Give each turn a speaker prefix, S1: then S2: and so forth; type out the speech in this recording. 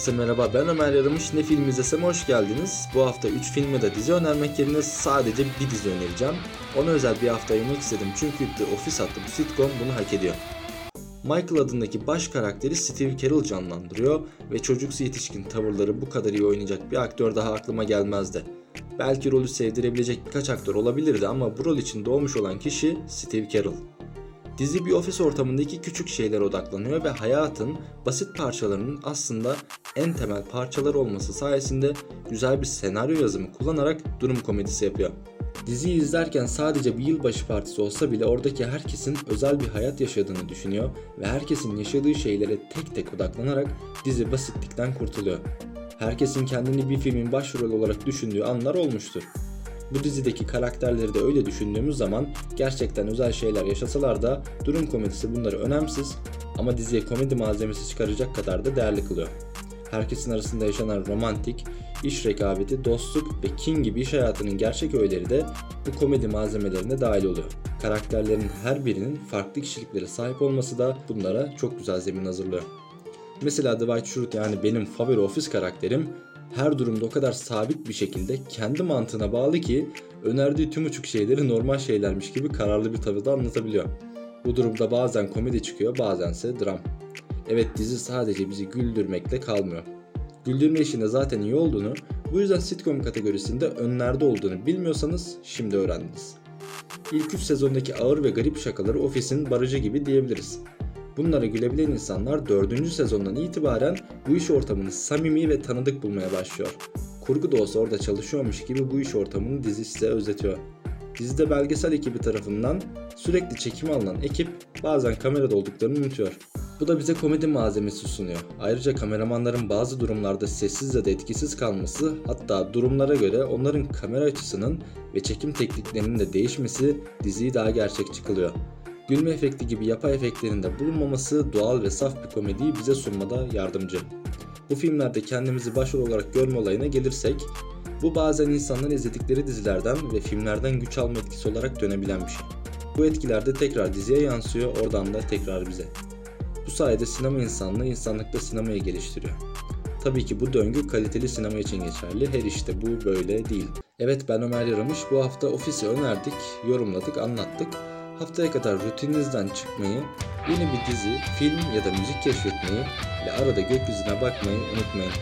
S1: Herkese merhaba ben Ömer Yaramış Ne Film İzlesem hoş geldiniz. Bu hafta 3 film ya da dizi önermek yerine sadece bir dizi önereceğim. Ona özel bir hafta ayırmak istedim çünkü The Office adlı bu sitcom bunu hak ediyor. Michael adındaki baş karakteri Steve Carell canlandırıyor ve çocuksu yetişkin tavırları bu kadar iyi oynayacak bir aktör daha aklıma gelmezdi. Belki rolü sevdirebilecek birkaç aktör olabilirdi ama bu rol için doğmuş olan kişi Steve Carell. Dizi bir ofis ortamındaki küçük şeylere odaklanıyor ve hayatın basit parçalarının aslında en temel parçalar olması sayesinde güzel bir senaryo yazımı kullanarak durum komedisi yapıyor. Diziyi izlerken sadece bir yılbaşı partisi olsa bile oradaki herkesin özel bir hayat yaşadığını düşünüyor ve herkesin yaşadığı şeylere tek tek odaklanarak dizi basitlikten kurtuluyor. Herkesin kendini bir filmin başrolü olarak düşündüğü anlar olmuştur. Bu dizideki karakterleri de öyle düşündüğümüz zaman gerçekten özel şeyler yaşasalar da durum komedisi bunları önemsiz ama diziye komedi malzemesi çıkaracak kadar da değerli kılıyor. Herkesin arasında yaşanan romantik, iş rekabeti, dostluk ve kin gibi iş hayatının gerçek öğeleri de bu komedi malzemelerine dahil oluyor. Karakterlerin her birinin farklı kişiliklere sahip olması da bunlara çok güzel zemin hazırlıyor. Mesela Dwight Schrute yani benim favori ofis karakterim her durumda o kadar sabit bir şekilde kendi mantığına bağlı ki önerdiği tüm uçuk şeyleri normal şeylermiş gibi kararlı bir tavırda anlatabiliyor. Bu durumda bazen komedi çıkıyor bazense dram. Evet dizi sadece bizi güldürmekle kalmıyor. Güldürme işinde zaten iyi olduğunu, bu yüzden sitcom kategorisinde önlerde olduğunu bilmiyorsanız şimdi öğrendiniz. İlk 3 sezondaki ağır ve garip şakaları ofisin barajı gibi diyebiliriz. Bunlara gülebilen insanlar 4. sezondan itibaren bu iş ortamını samimi ve tanıdık bulmaya başlıyor. Kurgu da olsa orada çalışıyormuş gibi bu iş ortamını dizi size özetiyor. Dizide belgesel ekibi tarafından sürekli çekim alınan ekip bazen kamerada olduklarını unutuyor. Bu da bize komedi malzemesi sunuyor. Ayrıca kameramanların bazı durumlarda sessiz ya da etkisiz kalması hatta durumlara göre onların kamera açısının ve çekim tekniklerinin de değişmesi diziyi daha gerçekçi kılıyor. Gülme efekti gibi yapay efektlerin de bulunmaması doğal ve saf bir komediyi bize sunmada yardımcı. Bu filmlerde kendimizi başrol olarak görme olayına gelirsek, bu bazen insanların izledikleri dizilerden ve filmlerden güç alma etkisi olarak dönebilen bir şey. Bu etkiler de tekrar diziye yansıyor, oradan da tekrar bize. Bu sayede sinema insanlığı insanlıkta sinemayı geliştiriyor. Tabii ki bu döngü kaliteli sinema için geçerli. Her işte bu böyle değil. Evet ben Ömer Yaramış. Bu hafta ofisi önerdik, yorumladık, anlattık. Haftaya kadar rutininizden çıkmayı, yeni bir dizi, film ya da müzik keşfetmeyi ve arada gökyüzüne bakmayı unutmayın.